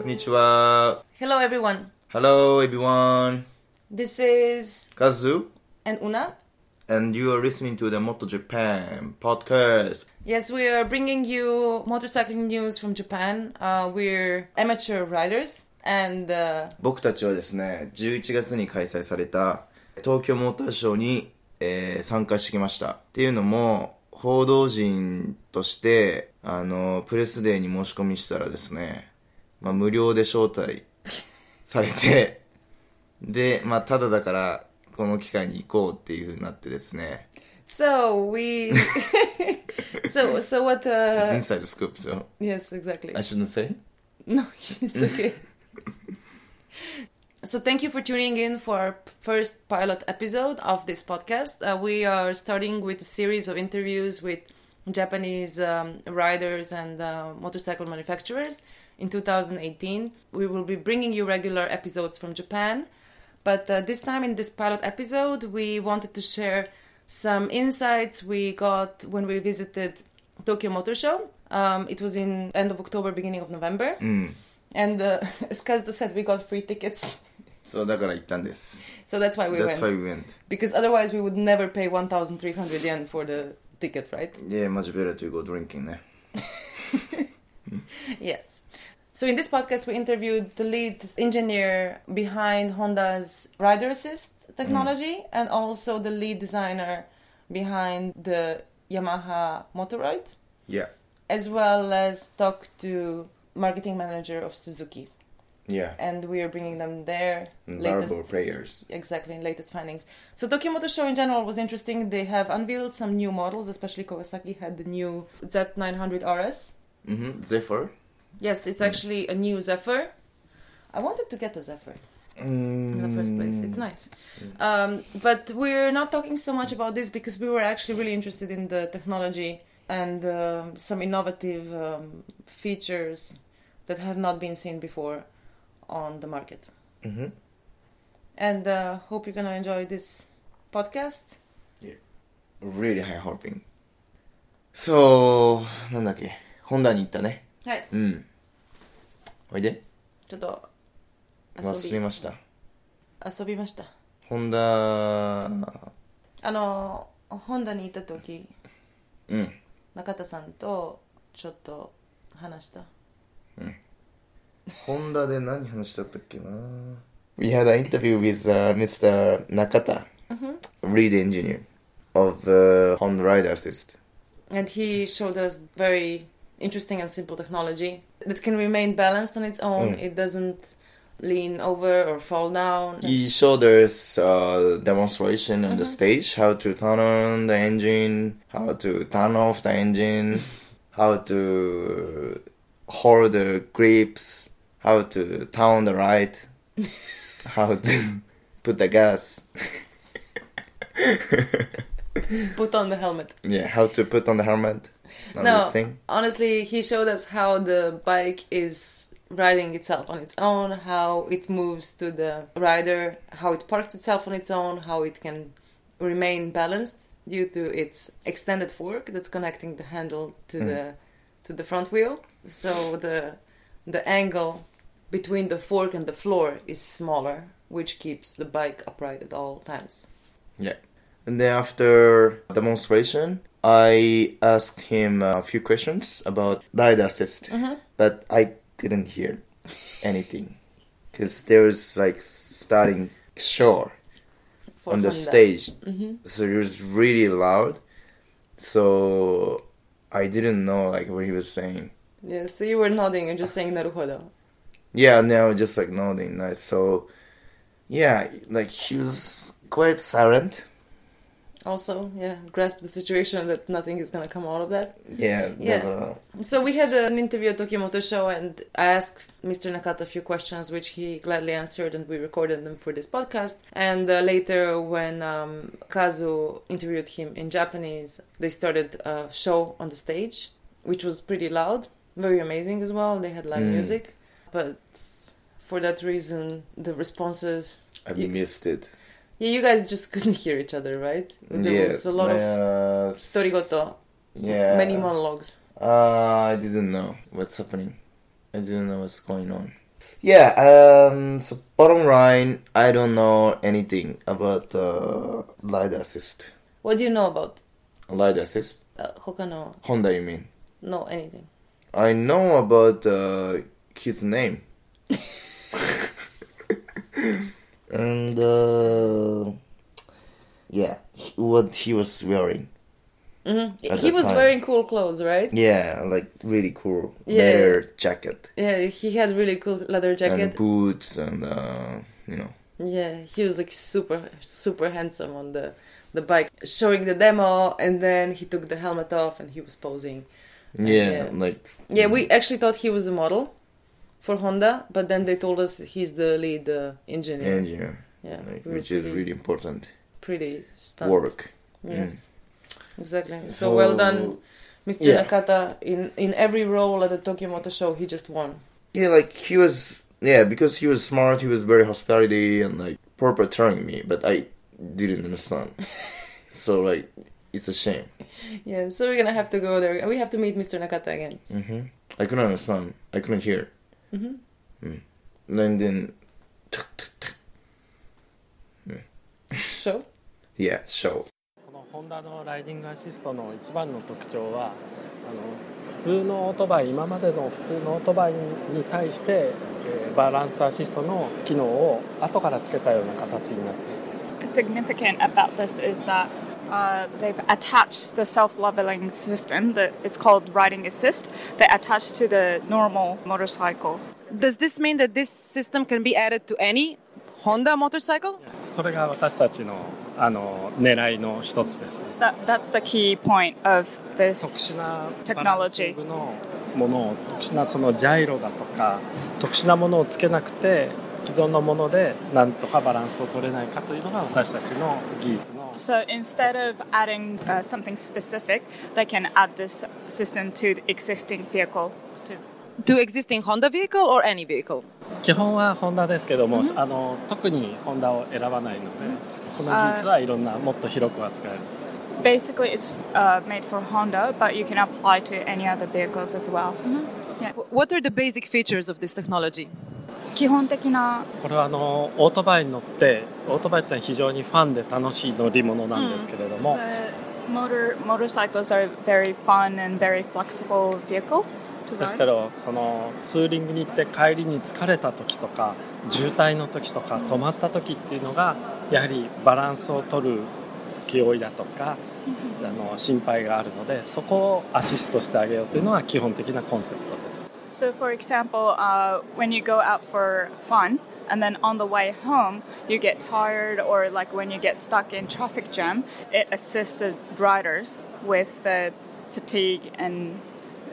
こんにちは。Hello, everyone. Hello everyone. This is Kazu, and Una. and you are listening to the Moto Japan podcast. Yes, we are bringing you motorcycling news from Japan. Uh, we're amateur riders, and uh, 僕たちはですね、11月に開催された東京モーターショーに、えー参加してきました。っていうのも、報道陣として、あの、プレスデーに申し込みしたらですね、まあ、無料で招待されて、で、まあ、ただだから、この機会に行こうっていう風になってですね、so we. so so what? It's Uh, inside the scoop, so yes, exactly. I shouldn't say. No, it's okay. so thank you for tuning in for our first pilot episode of this podcast. Uh, we are starting with a series of interviews with Japanese um, riders and uh, motorcycle manufacturers. In 2018, we will be bringing you regular episodes from Japan. But uh, this time, in this pilot episode, we wanted to share some insights we got when we visited Tokyo Motor Show. Um, it was in end of October, beginning of November, うん。 and uh, as Kazuto said, we got free tickets, そう、だから行ったんです。 so that's why we That's went. why we went. Because otherwise, we would never pay 1,300 yen for the ticket, right? Yeah, much better to go drinking ね。 Yes. So in this podcast, we interviewed the lead engineer behind Honda's rider assist technology and also the lead designer behind the Yamaha Motoroid, Yeah. as well as talked to marketing manager of Suzuki. Yeah. And we are bringing them their latest prayers. exactly latest findings. So Tokyo Motor Show in general was interesting. They have unveiled some new models, especially Kawasaki had the new Z900 RS. Mm-hmm. Zephyr. Yes, it's actually a new Zephyr. I wanted to get a Zephyr in the first place. It's nice. Um, but we're not talking so much about this because we were actually really interested in the technology and um some innovative um, features that have not been seen before on the market. Mm-hmm. And uh, hope you're gonna enjoy this podcast. Really high hoping. So, なんだっけ。ホンダに行ったね。はい、うん。 おいで。ちょっと遊忘びれました。遊びました。ホンダ、あのホンダに行った時うん。中田さんとちょっと話した。ホンダで何話しちゃったっけな We had an interview with、uh, Mr. Nakata, lead engineer of uh, Honda Rider Assist. And he showed us very interesting and simple technology that can remain balanced on its own. It doesn't lean over or fall down. He showed us uh, demonstration on the stage, how to turn on the engine, how to turn off the engine, how to hold the grips, how to turn the right, how to put the gas. Put on the helmet. Yeah, how to put on the helmet. No, honestly, he showed us how the bike is riding itself on its own, how it moves to the rider, how it parks itself on its own, how it can remain balanced due to its extended fork that's connecting the handle to hmm. the to the front wheel. So the the angle between the fork and the floor is smaller, which keeps the bike upright at all times. Yeah. And then after demonstration, I asked him a few questions about ride assist, mm-hmm. but I didn't hear anything because there was like starting show For on the stage, mm-hmm. so it was really loud. So I didn't know like what he was saying. Yeah, so you were nodding and just saying naruhodo. Yeah, was just like nodding. Nice. So yeah, like he was quite silent. Also, yeah, grasp the situation that nothing is gonna come out of that. Yeah. Yeah. So we had an interview at Tokyo Motor Show, and I asked Mr. Nakata a few questions, which he gladly answered, and we recorded them for this podcast. And uh, later, when um, Kazu interviewed him in Japanese, they started a show on the stage, which was pretty loud, very amazing as well. They had live Mm. music, but for that reason, the responses. I You- missed it. Yeah, you guys just couldn't hear each other, right? There yeah, was a lot of uh, torigoto, yeah. many monologues. Uh, I didn't know what's happening. I didn't know what's going on. Yeah, um, so bottom line, I don't know anything about uh, light assist. What do you know about Light assist? uh, 他の Honda, you mean? No, anything. I know about uh, his name. and uh, yeah, what he was wearing. hmm At He was time. wearing cool clothes, right? Yeah, like really cool Yeah. leather jacket Yeah, he had really cool leather and jacket. boots and uh, you know. Yeah, he was like super, super handsome on the the bike, showing the demo, and then he took the helmet off and he was posing. Yeah, Yeah. like Yeah, we actually thought he was a model for Honda, but then they told us he's the lead uh, engineer. engineer, yeah, like, which is really important pretty stunned. work. Yes, exactly. So, So- well done, Mr. Yeah. Nakata. In in every role at the Tokyo Motor Show, he just won. Yeah, like he was. Yeah, because he was smart. He was very hospitality and like proper telling me, but I didn't understand. so like, it's a shame. Yeah, so we're gonna have to go there. We have to meet Mr. Nakata again. hmm I couldn't understand. I couldn't hear. Hmm Mm. And then, Show. yeah, show. このホンダのライディングアシストの一番の特徴はあの普通のオートバイ今までの普通のオートバイに対して、えーバランスアシストの機能を後からつけたような形になっている significant about this is that uh, they've attached the self-leveling system that it's called riding assist they attach to the normal motorcycle Does this mean that this system can be added to any Honda motorcycle? それが私たちのあの狙いの一つです that, that's the key point of 特 this 殊なバランシ technology ングのものを特殊なそのジャイロだとか特殊なものをつけなくて既存のものでなんとかバランスを取れないかというのが私たちの技術の so instead of adding uh, something specific they can add this system to the existing vehicle to To existing Honda vehicle or any vehicle? 基本はホンダですけども、あの特にホンダを選ばないので、この技術はいろんなもっと広く扱える basically it's uh, made for honda but you can apply to any other vehicles as well What are the basic features of this technology? 基本的なこれはあのオートバイに乗ってオートバイって非常にファンで楽しい乗り物なんですけれども、The motor motorcycles are very fun and very flexible vehicle です.けどそのツーリングに行って帰りに疲れた時とか渋滞の時とか止まった時っていうのがやはりバランスを取る気負いだとかあの心配があるのでそこをアシストしてあげようというのが基本的なコンセプトです。So, for example, uh, when you go out for fun and then on the way home you get tired, or like when you get stuck in traffic jam, it assists the riders with the fatigue and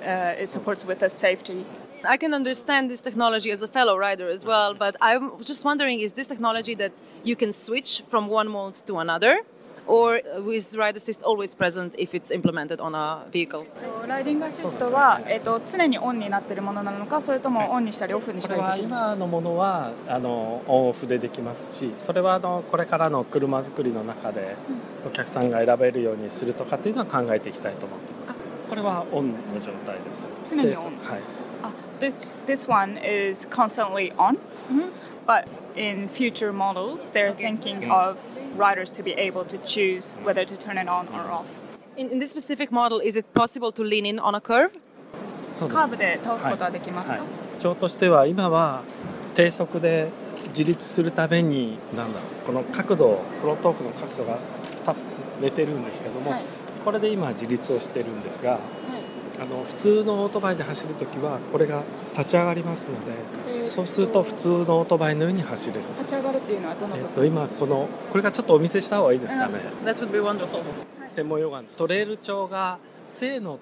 uh, it supports with the safety. I can understand this technology as a fellow rider as well, but I'm just wondering is this technology that you can switch from one mode to another? Or is Ride Assist always present if it's implemented on a vehicle? ライディングアシストは、えっと常にオンになっているものなのか、それともオンにしたりオフにしたりできる？今のものはあのオンオフでできますしそれはあのこれからの車作りの中でお客さんが選べるようにするとかっていうのは考えていきたいと思っています。これはオンの状態です。常にオン？ではい。Uh, this this one is constantly on, but in future models, they're thinking of riders to be able to choose whether to turn it on or off. In, in this specific model, is it possible to lean in on a curve? そうですカーブで倒すことはできますか、はい、特徴としては今は低速で自立するためになんだろうこの角度をフロントークの角度がた寝てるんですけども、はいこれで今自立をしてるんですがあの普通のオートバイで走るときはこれが立ち上がりますのでそうすると普通のオートバイのように走れる、立ち上がるっていうのはどのえっ部分、と今このこれがちょっとお見せした方がいいですかね、That would be wonderful. 専門用語トレール調が正の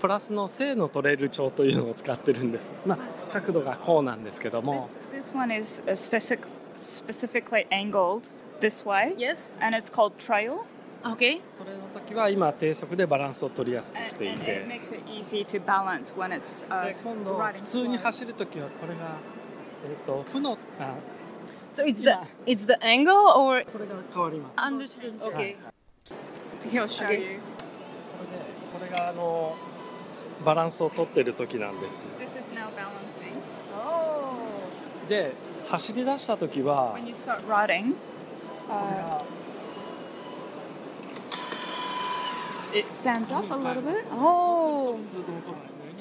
プラスの正のトレール調というのを使ってるんです、まあ、角度がこうなんですけども。This, this one is uh, specific, specifically angled this way, Yes. and it's called trail. Okay. それの時は今低速でバランスを取りやすくしていて uh, で今度普通に.走る時はこれが、えー、と負のあ So it's the it's the angle or これが変わります understood? Okay. He'll show Okay. you. これでこれがあのバランスを取ってる時なんです This is now balancing. Oh. で走り出した時は When you start riding, uh, it stands up a little bit, Oh,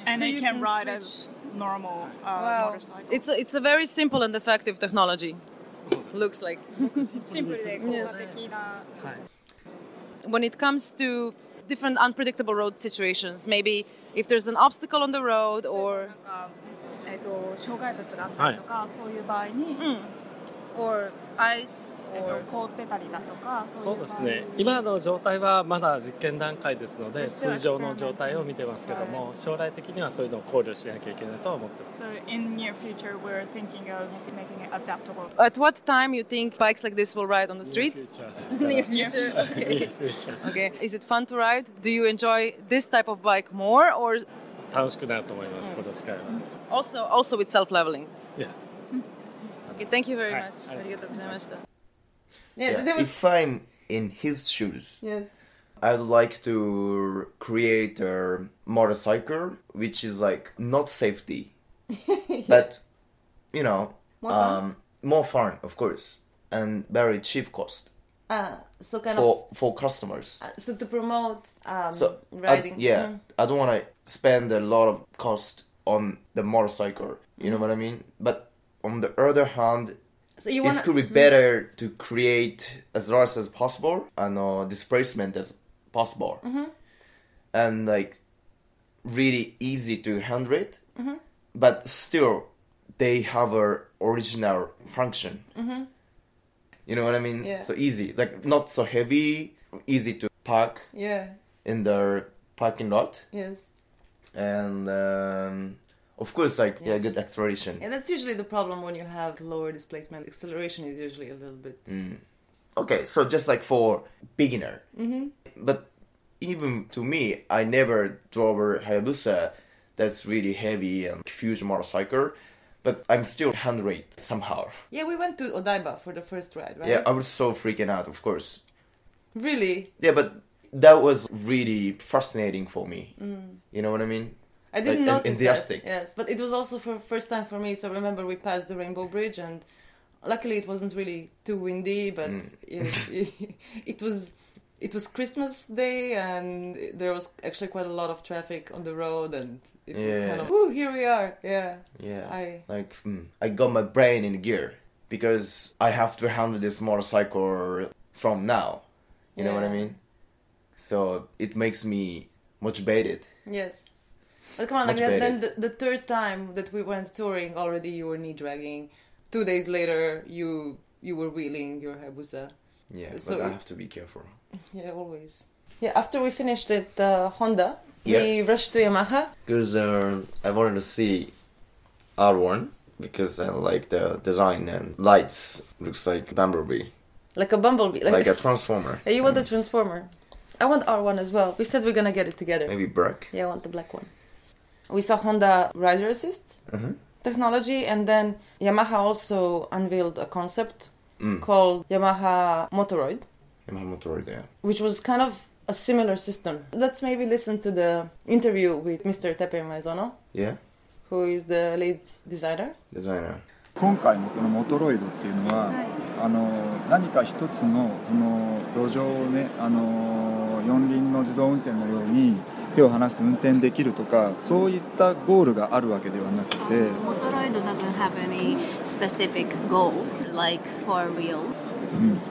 and So you you can can ride switch. a normal uh, wow. motorcycle. It's a, it's a very simple and effective technology. Looks like. シンプルで効 Yes. 果的な。はい when it comes to different unpredictable road situations, maybe if there's an obstacle on the road な or んかえっと障害物があったりとか、そういう場合に、 or ice or と凍ってたりだとか、そそうですね今の状態はまだ実験段階ですので通常の状態を見てますけども将来的にはそういうのを考慮しなきゃいけないとは思ってます So in near future, we're thinking of making it adaptable. at what time you think bikes like this will ride on the streets? Near future. Near future okay. Is it fun to ride? Do you enjoy this type of bike more or 楽しくなると思いますこれを使えば also also with self-leveling? Yes Okay, thank you very much. Yeah. If I'm in his shoes, yes, I would like to create a motorcycle which is like not safety, yeah. but you know, more fun. Um, more fun, of course, and very cheap cost. Uh, so kind for, of for customers. Uh, so to promote um, so riding. I, yeah, mm. I don't want to spend a lot of cost on the motorcycle. You know what I mean? But on the other hand, So you it could be better to create as large as possible and uh, displacement as possible, and like really easy to handle it. But still, they have a original function. You know what I mean? Yeah. So easy, like not so heavy, easy to park Yeah. in the parking lot, Yes. and um, of course, like yeah, Yes. good acceleration. And that's usually the problem when you have lower displacement. Acceleration is usually a little bit. Okay, so just like for beginner, mm-hmm. but even to me, I never drove a Hayabusa that's really heavy and huge motorcycle, but I'm still hand rate somehow. Yeah, we went to Odaiba for the first ride, right? Yeah, I was so freaking out, of course. Really? Yeah, but that was really fascinating for me. You know what I mean? I didn't Like, notice enthusiastic. that. Yes, but it was also for first time for me. So remember, we passed the Rainbow Bridge, and luckily it wasn't really too windy, but Mm. it, it was. It was Christmas Day, and there was actually quite a lot of traffic on the road, and it was kind of, "Ooh, here we are!" Yeah, Yeah. I- like hmm, I got my brain in gear because I have to handle this motorcycle from now. You know what I mean? So it makes me motivated. Yes. But come on, like that, then the, the third time that we went touring, already you were knee dragging. Two days later, you you were wheeling your Hayabusa. Yeah, So but I have to be careful. Yeah, always. Yeah, after we finished at uh, Honda, we rushed to Yamaha. Because uh, I wanted to see R1 because I like the design and lights. Looks like Bumblebee, Like a bumblebee. Like, like a transformer. Yeah, you want the Transformer. I want R1 as well. We said we're gonna get it together. Maybe black. Yeah, I want the black one We saw Honda Rider Assist Mhm. technology, and then Yamaha also unveiled a concept Mm. called Yamaha Motoroid. Yamamoto there. which was kind of a similar system. Let's maybe listen to the interview with Mr. Tepe Maizono, Yeah, who is the lead designer. designer. 今回のこのモトロイドっていうのは、あの何か一つのその路上をねあの四輪の自動運転のように 手を離して運転できるとかそういったゴールがあるわけではなくて。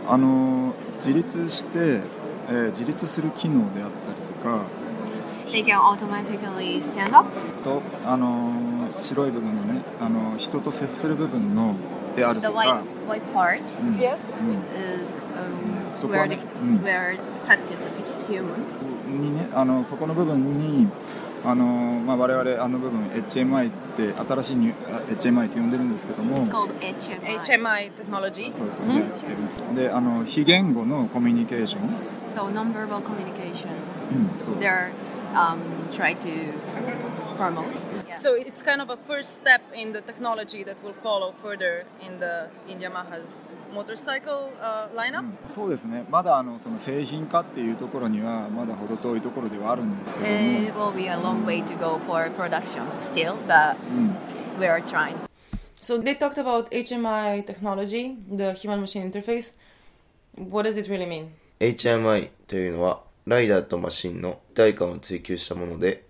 あの自立して、えー、自立する機能であったりとかあの白い部分のねあの人と接する部分のであるとか、にねあのそこの部分にあの、まあ、我々あの部分 HMI って新しいニ HMI と呼んでるんですけども It's called HMI. HMI technology. そうですよね、であの非言語のコミュニケーション、So nonverbal communication. うん、そう They're um, try to promote. Yeah. So it's kind of a first step in the technology that will follow further in the in Yamaha's motorcycle uh, lineup. そうですねまだあのその製品化っていうところにはまだ程遠いところではあるんですけども、it will be a long way to go for production still, but うん、we are trying. So they talked about HMI technology, the human machine interface. What does it really mean? HMI というのはライダーとマシンの一体感を追求したもので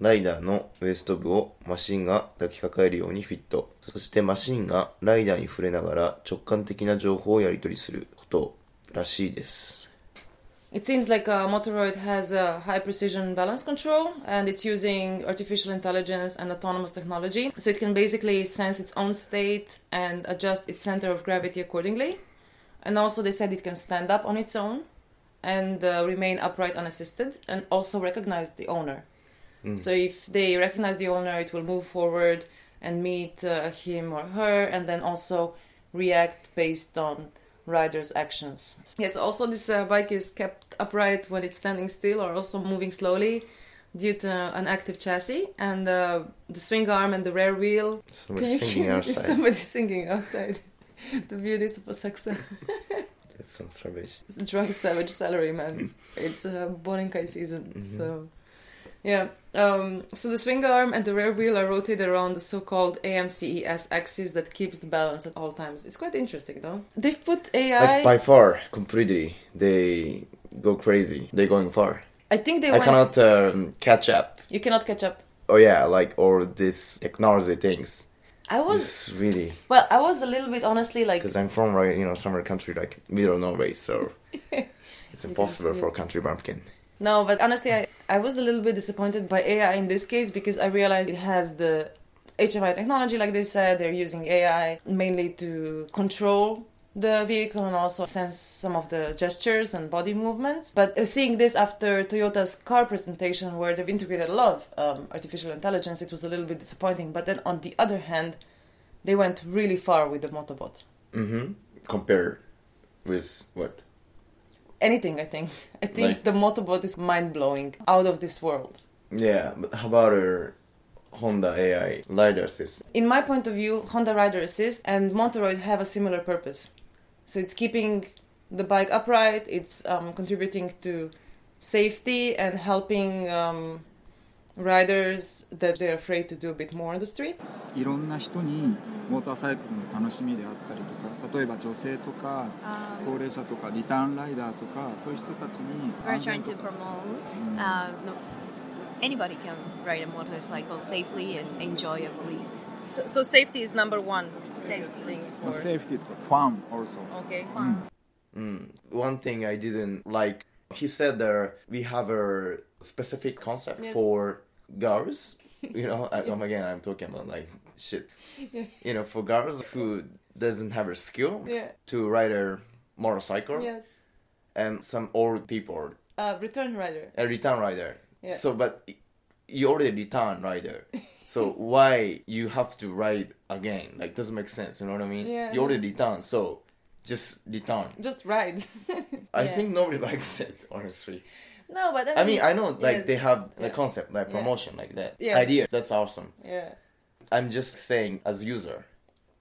ライダーのウエスト部をマシンが抱きかかえるようにフィットそしてマシンがライダーに触れながら直感的な情報をやり取りすることらしいです It seems like a Motoroid has a high precision balance control and it's using artificial intelligence and autonomous technology. So it can basically sense its own state and adjust its center of gravity accordingly. And also, they said it can stand up on its own and uh, remain upright unassisted and also recognize the owner. So if they recognize the owner, it will move forward and meet uh, him or her and then also react based on rider's actions. Yes, also this uh, bike is kept upright when it's standing still or also moving slowly due to an active chassis and uh, the swing arm and the rear wheel. Somebody singing outside. Somebody singing outside. the beauties of. That's some starvation Drunk savage salary man. it's uh, Bonenkai season, Mm-hmm. so yeah. Um, so the swing arm and the rear wheel are rotated around the so-called AMCES axis that keeps the balance at all times. It's quite interesting, though. They've put AI. like by far completely they go crazy they're going far I think they I went. cannot um, catch up You cannot catch up. oh yeah like all this technology things I was really well. I was a little bit honestly like because I'm from right you know somewhere country like middle of Norway so it's impossible for a country bumpkin No, but honestly, I, I was a little bit disappointed by AI in this case because I realized it has the HMI technology, like they said. They're using AI mainly to control the vehicle and also sense some of the gestures and body movements. But uh, seeing this after Toyota's car presentation, where they've integrated a lot of um, artificial intelligence, it was a little bit disappointing. But then on the other hand, they went really far with the Motobot. mm-hmm compare with what Anything, I think. I think Like- the Motobot is mind blowing, out of this world. yeah but how about a Honda AI lidar system in my point of view, Honda Rider Assist and Motoroid have a similar purpose. So it's keeping the bike upright, it's um, contributing to safety and helping um, riders that they're afraid to do a bit more on the street. いろんな人にモーターサイクルの楽しみであったりとか例えば女性とか Um, 高齢者とかリターンライダーとかそういう人たちに we're 安全 trying と to か promote uh, no, anybody can ride a motorcycle safely and enjoyably. So, so safety is number one Safety. thing まあ for. セーフティーとかファン also Okay. Mm. One thing I didn't like, he said that we have a specific concept Yes. for girls. You know, I, um, again, I'm talking about like shit. You know, for girls who doesn't have a skill Yeah. to ride a motorcycle, Yes. and some old people, Uh, return rider. a return rider. Yeah. So, but you already return rider. So why you have to ride again? Like doesn't make sense. You know what I mean? Yeah. You already return, so just return. Just ride. I Yeah. think nobody likes it, honestly. No, but I mean, I mean, I know, like, yes. they have the Yeah. concept, like, Yeah. promotion, like that. Yeah. Idea, that's awesome. Yeah. I'm just saying, as user.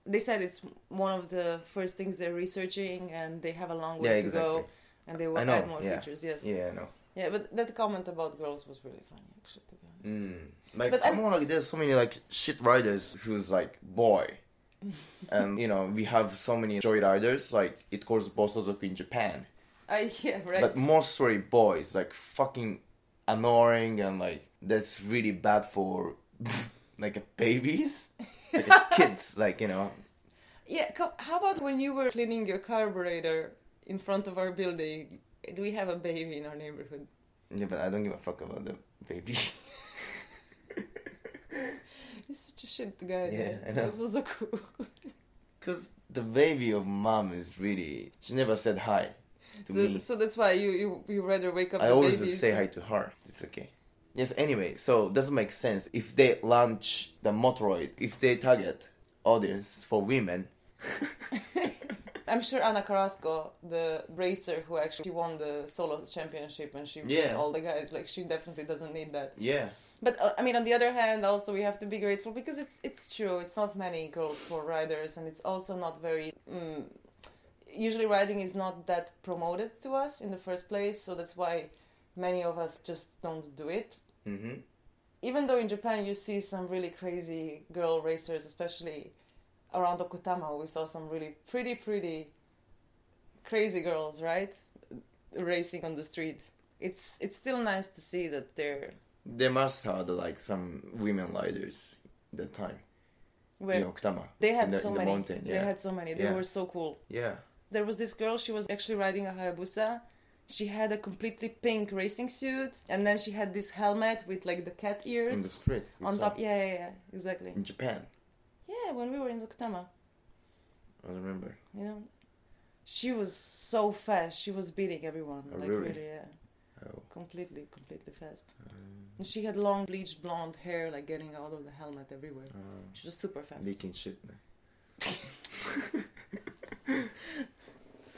They said it's one of the first things they're researching, and they have a long way Yeah, to exactly. go, and they will add more yeah. features. Yes. Yeah, I know. Yeah, but that comment about girls was really funny, actually. To be honest. Mm. Like, But come I'm- on, like, there's so many, like, shit riders who's, like, boy. and, you know, we have so many joy riders, like, it calls Bosozoku in Japan. I uh, yeah right. But mostly boys, like, fucking annoying and, like, that's really bad for, like, babies. Like, kids, like, you know. yeah, how about when you were cleaning your carburetor in front of our building? Do we have a baby in our neighborhood. Yeah, but I don't give a fuck about the baby. He's such a shit guy. Yeah, though. I know. Suzuku. Cause the baby of mom is really she never said hi to so, me. so that's why you you you rather wake up. I always baby just say hi to her. It's okay. Yes. Anyway, so doesn't make sense if they launch the Motoroid if they target audience for women. I'm sure Ana Carrasco, the racer who actually won the solo championship and she beat Yeah. all the guys, like she definitely doesn't need that. Yeah. But uh, I mean, on the other hand, also we have to be grateful because it's it's true. It's not many girls for riders, and it's also not very. Mm, usually, riding is not that promoted to us in the first place, so that's why many of us just don't do it. Mm-hmm. Even though in Japan you see some really crazy girl racers, especially around Okutama, we saw some really pretty, pretty crazy girls, right? Racing on the street. It's it's still nice to see that they're They must have like some women riders that time where in Okutama. they had in the, so in the many. mountain. Yeah. They had so many. They Yeah. were so cool. yeah. There was this girl. She was actually riding a Hayabusa. She had a completely pink racing suit, and then she had this helmet with like the cat ears In the street. on saw. top. Yeah, yeah, yeah, exactly. In Japan. Yeah, when we were in Okutama. I remember. you know she was so fast she was beating everyone Oh, like really? really yeah Oh. completely completely fast um. and she had long bleached blonde hair like getting out of the helmet everywhere oh. she was super fast Leaking shit.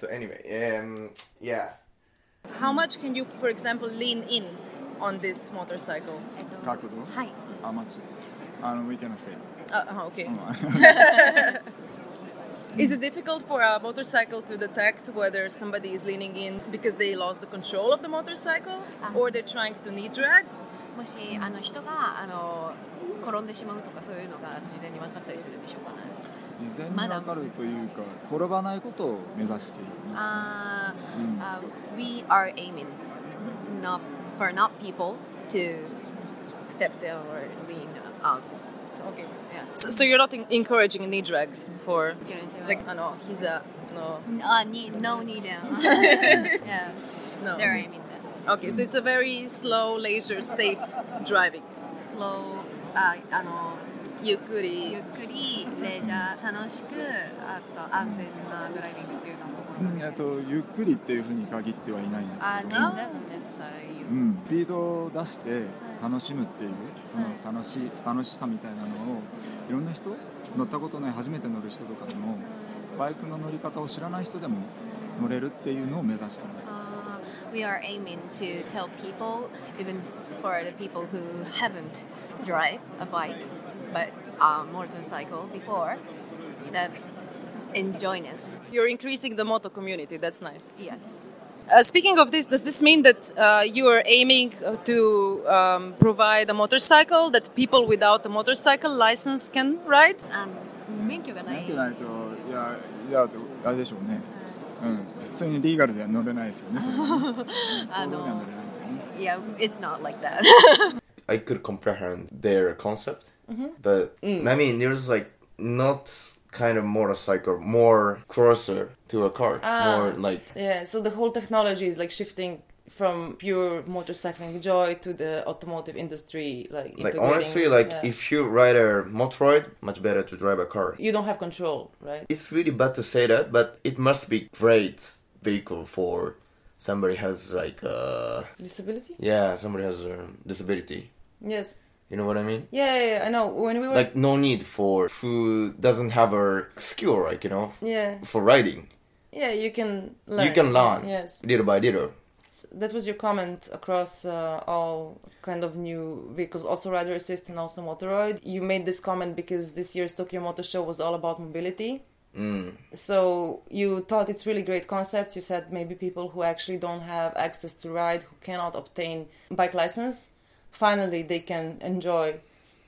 so anyway, um, yeah. how much can you for example lean in on this motorcycle えっと角度はい How much? あの we can say uh, okay うん is it difficult for a motorcycle to detect whether somebody is leaning in because they lost the control of the motorcycle or they're trying to knee drag もしあの人があの転んでしまうとかそういうのが事前に分かったりするんでしょうか 事前に分かるというか転ばないことを目指していますあー、うん uh, We are aiming not for not people to step down or lean out so, Okay. yeah. so, so you're not in- encouraging knee drags for いけないですよ like あの膝の Uh, knee, no knee down. yeah, No. they're aiming that. Okay, so it's a very slow, leisure, safe driving. Slow, ああの ゆっくゆりっ。くりレジャー楽しくあと安全なドライビングっていうのを心がうんえっとゆっくりっていうふうに限ってはいないんですあ、けど、necessarily うん、スピードを出して楽しむっていうそのはい楽しい楽しさみたいなのをいろんな人乗ったことない初めて乗る人とかでもバイクの乗り方を知らない人でも乗れるっていうのを目指してます。Uh, we are aiming to tell people, even for the people who haven't drive a bike but a motorcycle before, that enjoy this. You're increasing the moto community. That's nice. Yes. Uh, speaking of this, does this mean that uh, you are aiming uh, to um, provide a motorcycle that people without a motorcycle license can ride? あの免許がない免許ないといやいやあれでしょうね、うん、普通にリーガルでは乗れないですよねそれはねあの公道では乗れないですよね Yeah, it's not like that. I could comprehend their concept, Mm-hmm. but mm. I mean, there's like not kind of motorcycle, more closer to a car, ah, more like Yeah, so the whole technology is like shifting from pure motorcycling joy to the automotive industry. Like, like honestly, like yeah. if you ride a Motoroid, much better to drive a car. you don't have control, right? It's really bad to say that, but it must be great vehicle for somebody has like uh Disability? yeah, somebody has a disability. Yes. You know what I mean? Yeah, yeah, yeah, I know. When we were Like no need for who doesn't have a skill, like you know, yeah, for riding. yeah, you can learn. You can learn Yes. little by little. that was your comment across uh, all kind of new vehicles, also rider assist and also Motoroid. You made this comment because this year's Tokyo Motor Show was all about mobility. Mm. So you thought it's really great concept. You said maybe people who actually don't have access to ride, who cannot obtain bike license, finally they can enjoy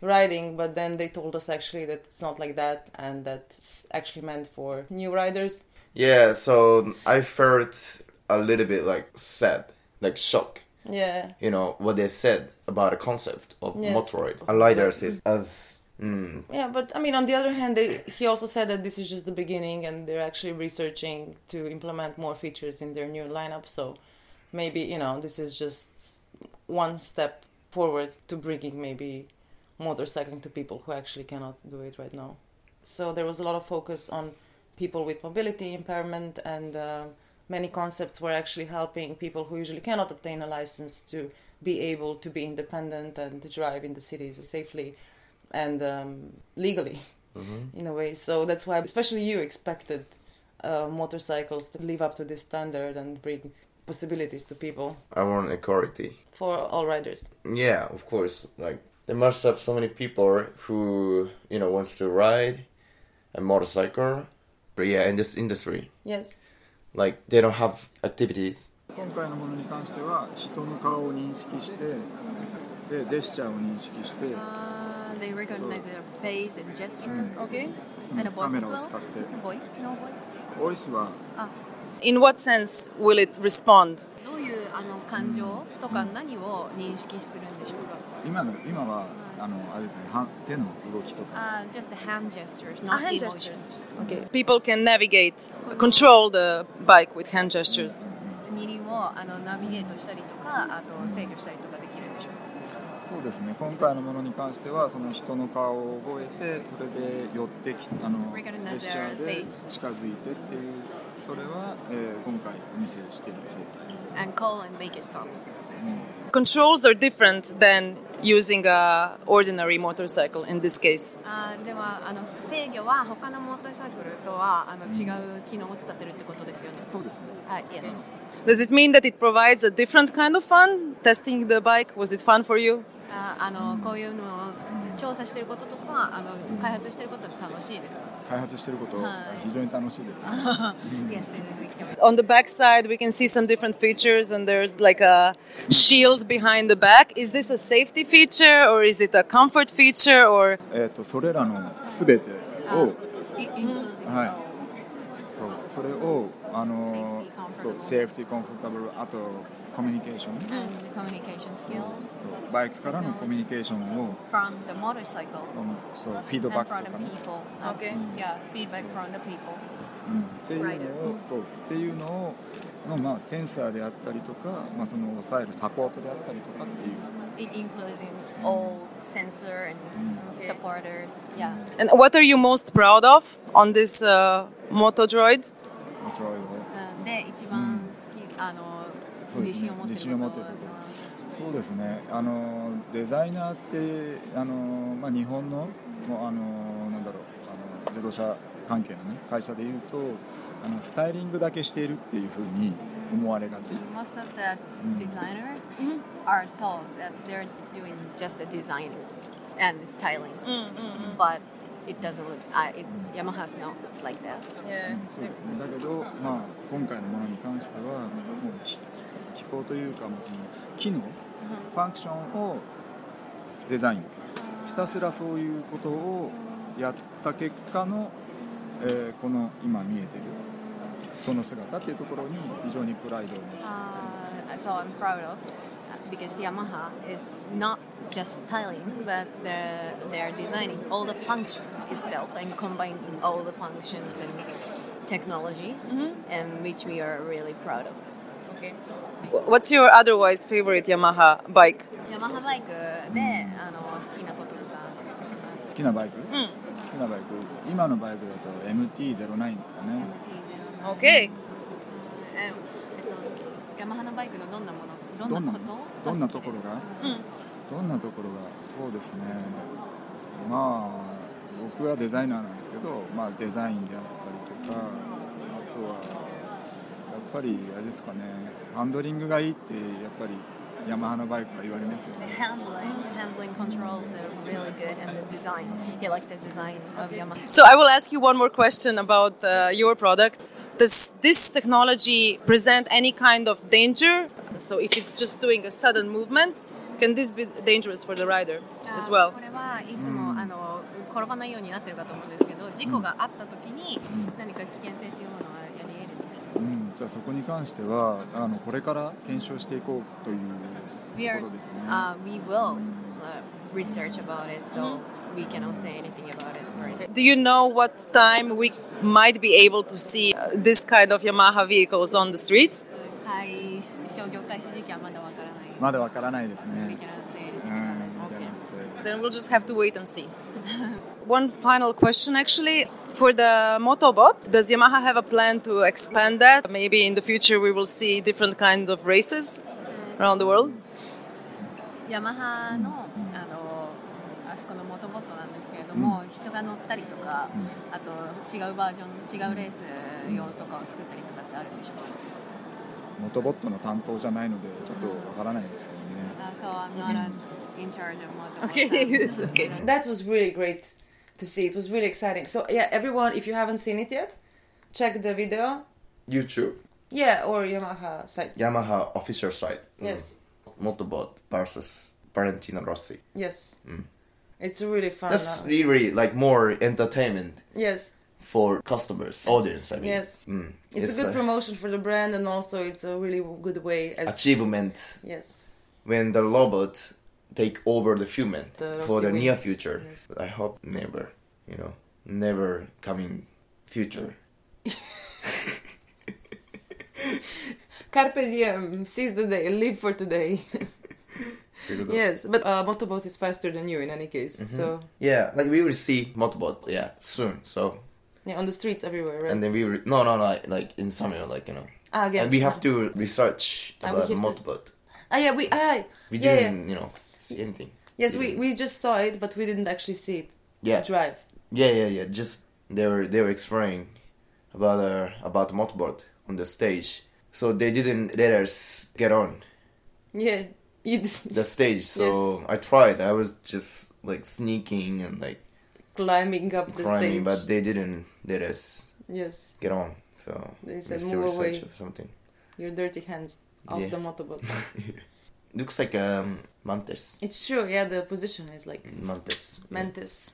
riding. But then they told us actually that it's not like that, and that it's actually meant for new riders. Yeah, so I felt a little bit like sad, like shock. Yeah, You know what they said about the concept of Yes. Motoroid, a rider assist as. Mm, Yeah, but I mean, on the other hand, they, he also said that this is just the beginning, and they're actually researching to implement more features in their new lineup. So maybe you know this is just one step forward to bringing maybe motorcycling to people who actually cannot do it right now. So there was a lot of focus on people with mobility impairment, and uh, many concepts were actually helping people who usually cannot obtain a license to be able to be independent and to drive in the cities safely and um, legally in a way. So that's why, especially you, expected uh, motorcycles to live up to this standard and bring possibilities to people I want equality. for all riders. Yeah, of course. Like there must have so many people who you know wants to ride a motorcycle. But yeah, in this industry, Yes. like they don't have activities. 今回のものに関しては人の顔を認識してでジェスチャーを認識して Uh, they recognize their face and gesture. Okay. And a カ voice メ as ラを well? 使って Voice? No voice? ボイスは in what sense will it respond? どういうあの感情とか何を認識するんでしょうか？今,の今はあのあれです、ね、は手の動きとか。Uh, just the hand gestures, not the gestures. Okay. People can navigate, control the bike with hand gestures. 二輪をあのナビゲートしたりとか、あと制御したりとかできるんでしょうか？そうですね。今回のものに関しては、その人の顔を覚えて、それで寄ってきあの、ジェスチャーで近づいてっていう。それは、えー今回お見せしている状態です、 And call and make it stop. Controls are different than using a ordinary motorcycle in this case. あーではあの制御は他のモーターサイクルとはあの違う機能を使ってるってことですよね。そうですねはい、yes。 Does it mean that it provides a different kind of fun? Testing the bike, was it fun for you? ああのこういうのを調査してることとかあの開発してることって楽しいですか 開発していることはい非常に楽しいですね Yes, we can. On the back side, we can see some different features, and there's like a shield behind the back. Is this a safety feature, or is it a comfort feature, or えっ、とそれらのすべてを I- including はいそうそれをあの Safety, そう comfortable セーフティーコンフォータブルあと コミュニケーション。そう、バイクからのコミュニケーションを。from the motorcycle。うん、そう、フィードバックとかね。うん、っていうのを、そう、っていうのを。のまあ、センサーであったりとか、まあ、その抑えるサポートであったりとかっていう。And what are you most proud of on this uh, Moto Droid? Moto Droid. Uh, 自信を持ってる自信を持ってるとこドそうですね。あのデザイナーってあの、まあ、日本のもうあのなんだろうあの自動車関係の、ね、会社でいうとあのスタイリングだけしているっていうふうに思われがち。Most of the designers are told that they're doing just the designing and styling, but it doesn't look. Uh, it, Yamaha's not like that. そうですね。だけど、まあ、今回のものに関してはもう機機構というかもうその機能ファンクションをデザインひたすらそういうことをやった結果の、えーこの今見えてるこの姿っていうところに非常にプライドを持って Uh, so I'm proud of uh, because Yamaha is not just styling, but they're they're designing all the functions itself and combining all the functions and technologies, and which we are really proud of. What's your otherwise favorite Yamaha bike? ヤマハバイクで、あの好きなこととか。好きなバイク、好きなバイク。今のバイクだと MT-09 ですかね。MT-07 Okay. ええっとヤマハのバイクのどんなものどどんなこと？どんなところが、どんなところがそうですね。まあ僕はデザイナーなんですけど、まあ、デザインであったりとかあとはぱりあれですかねハンドリングがいいってやっぱりヤマハのバイクは言われますよ The ね handling, handling controls are really good, and the design. He liked the design of Yamaha. So I will ask you one more question about uh, your product. Does this technology present any kind of danger? So if it's just doing a sudden movement, can this be dangerous for the rider as あ well? これはいつも、あの転ばないようになってるかと思うんですけど事故があった時に何か危険性っていうものはやり得るんですか、 うん、じゃあそこに関してはあのこれから検証していこうという We と are, ころですね uh, we will uh, research about it, so we cannot say anything about it right Do you know what time we might be able to see uh, this kind of Yamaha vehicles on the street? はい商業開始時期はまだわからないまだわからないです We ね cannot say う anything ん about it. じゃ Okay. あそう Then we'll just have to wait and see. One final question actually. For the Motobot, does Yamaha have a plan to expand that? Maybe in the future we will see different kinds of races around the world? ヤマハの,、あのあそこのモトボットなんですけれども、人が乗ったりとか、あと違うバージョン違うレース用とかを作ったりとかってあるんでしょうか、モトボットの担当じゃないのでちょっとわからないですけどねあ So I'm not a, in charge of moto Okay, yes, okay. That was really great to see. It was really exciting. So yeah, everyone, if you haven't seen it yet, check the video. YouTube Yeah, or Yamaha site. Yamaha official site Yes. Motobot versus Valentino Rossi Yes. It's really fun. That's uh, really like more entertainment yes, for customers, audience. I mean, Yes. Mm. it's, a good promotion for the brand, and also it's a really good way as achievement Yes, when the robot take over the human The for the near future. Yes. I hope never, you know, never coming future. carpe diem, seize the day, live for today. yes, but uh, Motobot is faster than you in any case. Mm-hmm. So Yeah, like we will see Motobot, yeah, soon. So yeah, on the streets everywhere, right? and then we will, no no no like, in summer like you know, ah, again. and we have to research Ah, about have to- Ah, yeah, we ah, We yeah, yeah. didn't you know see anything. Yes, we, we just saw it, but we didn't actually see it Yeah, drive. yeah, yeah, yeah. Just they were they were explaining about uh, about the on the stage, so they didn't let us get on Yeah, you the stage. So Yes. I tried. I was just like sneaking and like climbing up the climbing, stage. but they didn't let us yes, get on. So They said, "Move away." of something. your dirty hands off Yeah. the Motobot. Looks like um mantis. it's true. Yeah, the position is like Mantis. mantis.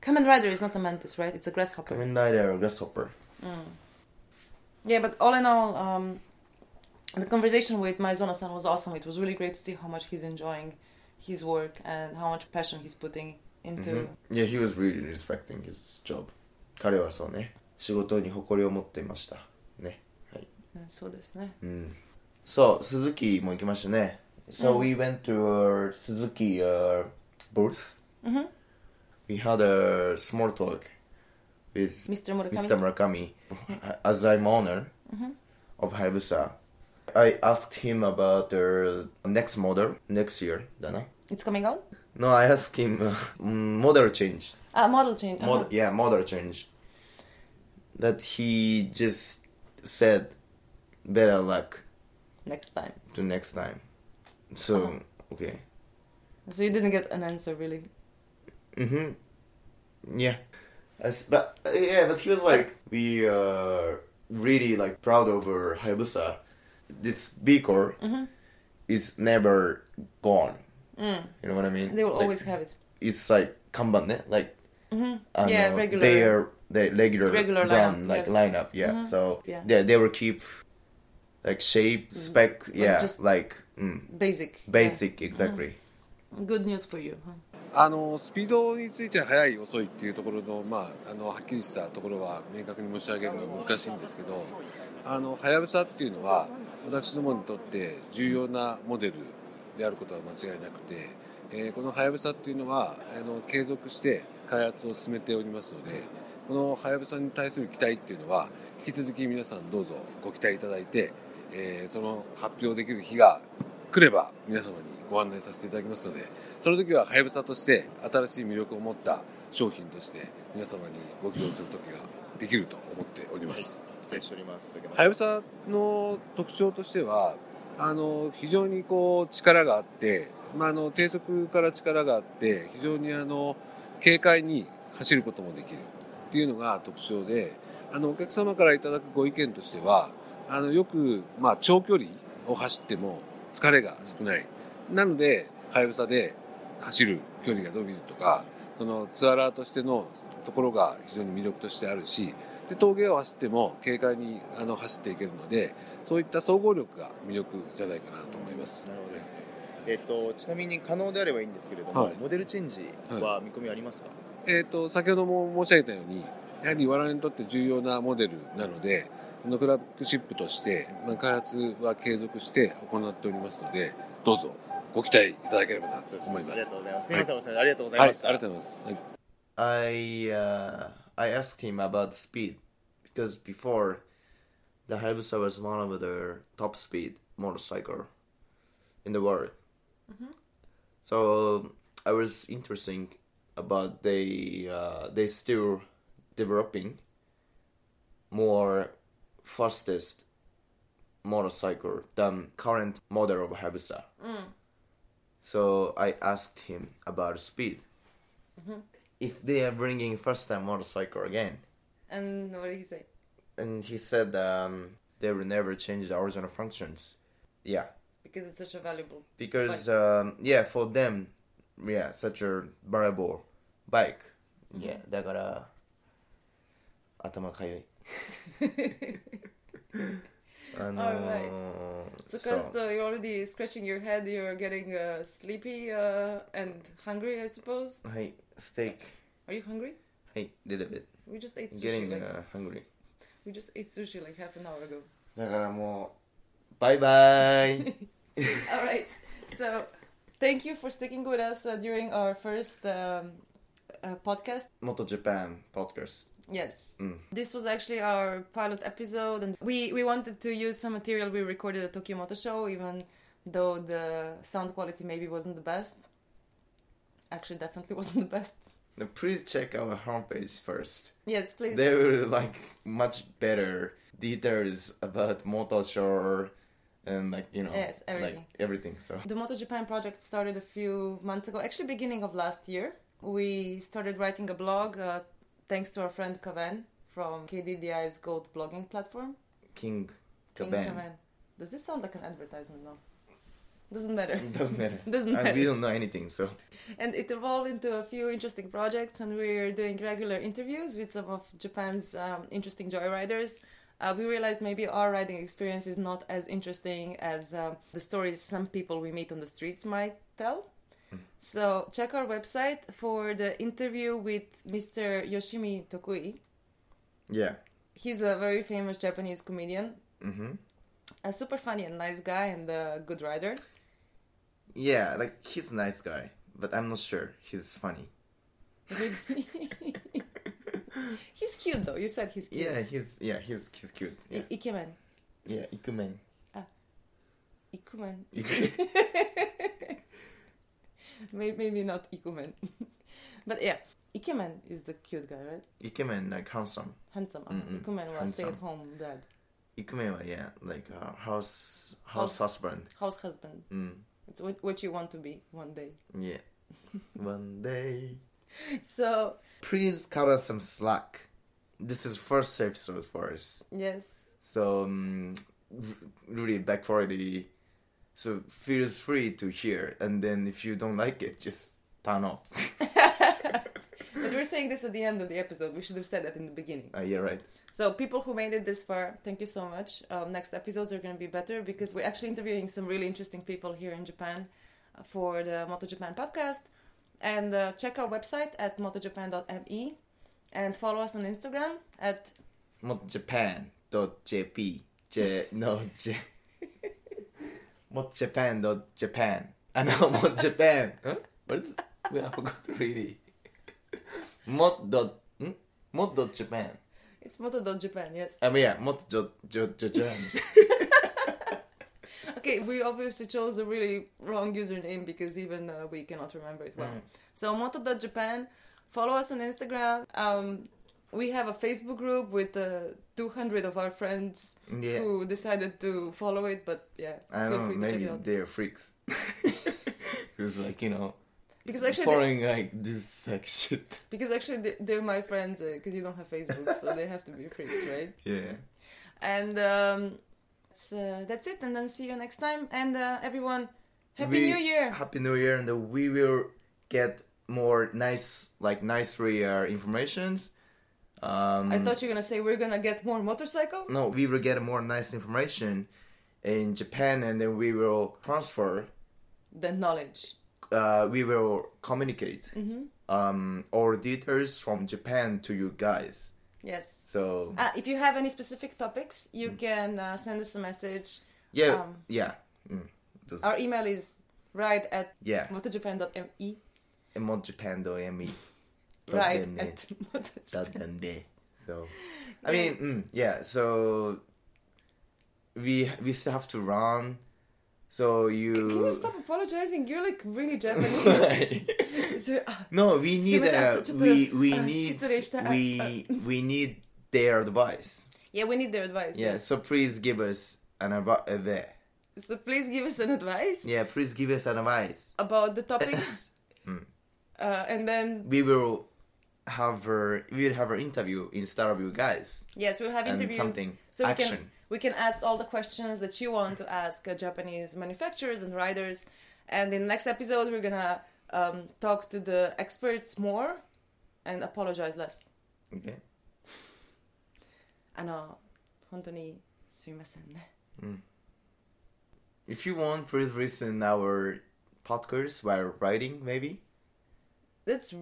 Kamen Rider is not a mantis, right? It's a grasshopper. Kamen Rider or Grasshopper. Yeah, but all in all, um, the conversation with Maizona-san was awesome. It was really great to see how much he's enjoying his work and how much passion he's putting into. Mhm. Yeah, he was really respecting his job. 彼はそうね、仕事に誇りを持っていました。ね。はい。うんそうですね。うん。そう、鈴木も行きましたね。So mm-hmm. we went to Suzuki uh, booth. Mm-hmm. We had a small talk with Mr. Murakami, Mr. Murakami as I'm owner mm-hmm. of Hayabusa. I asked him about the next model next year, Dana. It's coming out? No, I asked him uh, model change. Uh, model change. Mod- uh-huh. Yeah, model change. That he just said, better luck. Next time. To next time. So, Uh-huh. okay. So you didn't get an answer, really. Mm-hmm. Yeah. As, but, uh, yeah, but he was like, we are really like proud over Hayabusa. This vehicle Mm-hmm. is never gone. Mm. You know what I mean? They will Like, always have it. It's like kanban, ne? like Mm-hmm. Yeah, know, regular- They are the regular, regular brand lineup, like yes. lineup. Yeah. Mhm. So Yeah. yeah, they will keep like shape, spec. Yeah, just- like mm, Basic. basic exactly. Good news for you. あのスピードについては速い遅いっていうところの,、まあ、あのはっきりしたところは明確に申し上げるのは難しいんですけどあのはやぶさっていうのは私どもにとって重要なモデルであることは間違いなくて、えーこのはやぶさっていうのはあの継続して開発を進めておりますのでこのはやぶさに対する期待っていうのは引き続き皆さんどうぞご期待いただいて、えーその発表できる日が来れば皆様にご案内させていただきますのでその時ははやぶさとして新しい魅力を持った商品として皆様にご披露する時ができると思っております。期待しております。はやぶさの特徴としてはあの非常にこう力があって、まあ、あの低速から力があって非常にあの軽快に走ることもできるっていうのが特徴であのお客様からいただくご意見としてはあのよく、まあ、長距離を走っても疲れが少ないなのではやぶさで走る距離が伸びるとかそのツアラーとしてのところが非常に魅力としてあるしで峠を走っても軽快にあの走っていけるのでそういった総合力が魅力じゃないかなと思います。なるほどですね。えっとちなみに可能であればいいんですけれども、はいモデルチェンジは見込みありますか？えー、と先ほども申し上げたようにやはり我々にとって重要なモデルなのでこのフラッグシップとして、まあ、開発は継続して行っておりますのでどうぞご期待いただければなと思いまありがす。とうございます。すみません、お世話ありがとうございました。りがとうございます。はい I uh, I asked him about speed because before the Hayabusa was one of the top speed motorcycle in the world. So I was interesting about they uh, they still developing more fastest motorcycle than current model of Hayabusa. So I asked him about speed. If they are bringing first time motorcycle again, And what did he say? and he said um, they will never change the original functions. Yeah, Because it's such a valuable. because um, yeah, for them, yeah, such a variable bike. Yeah, だから頭かゆい。 あのー So, そう because you're already scratching your head, you're getting uh, sleepy uh, and hungry, I suppose. はい、ステーキ。 Are you hungry? はい、little bit. We just ate sushi. Getting like, uh, hungry. We just ate sushi like half an hour ago. だからもう、バイバイ All right. So, thank you for sticking with us uh, during our first um, uh, podcast. 元ジャパン podcast. Yes. Mm. This was actually our pilot episode, and we, we wanted to use some material we recorded at Tokyo Motor Show, even though the sound quality maybe wasn't the best. Actually, definitely wasn't the best. Now, Please check our homepage first. Yes, please. There will like much better details about motor show and like you know Yes, everything. like everything. So The Moto Japan project started a few months ago, actually beginning of last year. We started writing a blog uh, thanks to our friend Kaven from KDDI's Gold blogging platform. King Kaven. King Kaven. Does this sound like an advertisement now? Doesn't matter. It doesn't matter. Doesn't And matter. we don't know anything, so And it evolved into a few interesting projects, and we're doing regular interviews with some of Japan's um, interesting joyriders. Uh, we realized maybe our riding experience is not as interesting as um, the stories some people we meet on the streets might tell. So check our website for the interview with Mr. Yoshimi Tokui. yeah. He's a very famous Japanese comedian, hmm a super funny and nice guy, and a good rider. Yeah, like he's a nice guy, but I'm not sure he's funny. he's cute though. You said he's cute. Yeah, he's yeah he's he's cute. Yeah, I- Ikemen. yeah, ikumen. Ah. Ikumen. Iku- Maybe, maybe not Ikumen. but yeah, Ikemen is the cute guy, right? Ikemen, like handsome. Handsome. uh Mm-mm. Ikumen was Handsome. stay-at-home dad, Ikumen yeah like uh, house House- house husband. house husband. Mm. It's what, what you want to be one day. Yeah. One day. So Please cut us some slack. This is first episode for us. yes, So um, really back for the so feels free to hear and then if you don't like it just turn off. but we're saying this at the end of the episode. We should have said that in the beginning. uh, yeah right. So people who made it this far, thank you so much. Um, next episodes are going to be better because we're actually interviewing some really interesting people here in Japan uh, for the Moto Japan podcast. And uh, check our website at motojapan.me and follow us on Instagram at Mot Japan.jp. J no J. Mot Japan.japan. I know Mot Japan. Huh? What is? Wait, I forgot really. Mot dot. Hmm? Mot dot Japan. it's moto.japan, yes. I mean yeah, jo, jo, Japan. Okay, we obviously chose a really wrong username because even uh, we cannot remember it well. Mm. So moto.japan, follow us on Instagram. Um, we have a Facebook group with uh, 200 of our friends Yeah. who decided to follow it, but yeah, I feel don't know, free to check maybe it out. they're freaks. It's like, you know, Because actually, they, following like this like shit. because actually they, they're my friends because you don't have Facebook, so they have to be freaks, right? Yeah. And um, that's, uh, that's it. And then see you next time. And uh, everyone, happy We- New Year! Happy New Year, and we will get more nice, like nicely uh, informations. Um, I thought you were gonna say we're gonna get more motorcycles. no, we will get more nice information in Japan, and then we will transfer. The knowledge. Uh, we will communicate Mm-hmm. um, all details from Japan to you guys. Yes. So Uh, if you have any specific topics, you can uh, send us a message. yeah, um, yeah, mm, Just- Our email is right at yeah. motojapan.me. Emojapan.me right so i mean mm, yeah so we we still have to run. So you can, can you stop apologizing? You're like really japanese. Uh, no we need uh, we we uh, need we uh, we need their advice. Yeah we need their advice yeah, yeah. so please give us an advice. there. So please give us an advice yeah please give us an advice. about the topics. Mm. uh, and then we will have a we will have an interview instead of you guys yes, we'll have and interview. something So we action. can we can ask all the questions that you want to ask uh, Japanese manufacturers and riders. And in the next episode, we're gonna um, talk to the experts more and apologize less. Okay. あの、本当にすみませんね。 If you want, please listen our podcast while writing, maybe. That's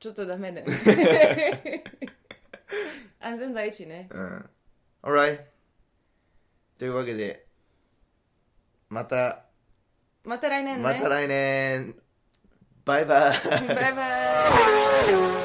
ちょっとダメね。安全第一ね。うん。Alright. というわけで、また、また来年ね。また来年。バイバイ。バイバイ。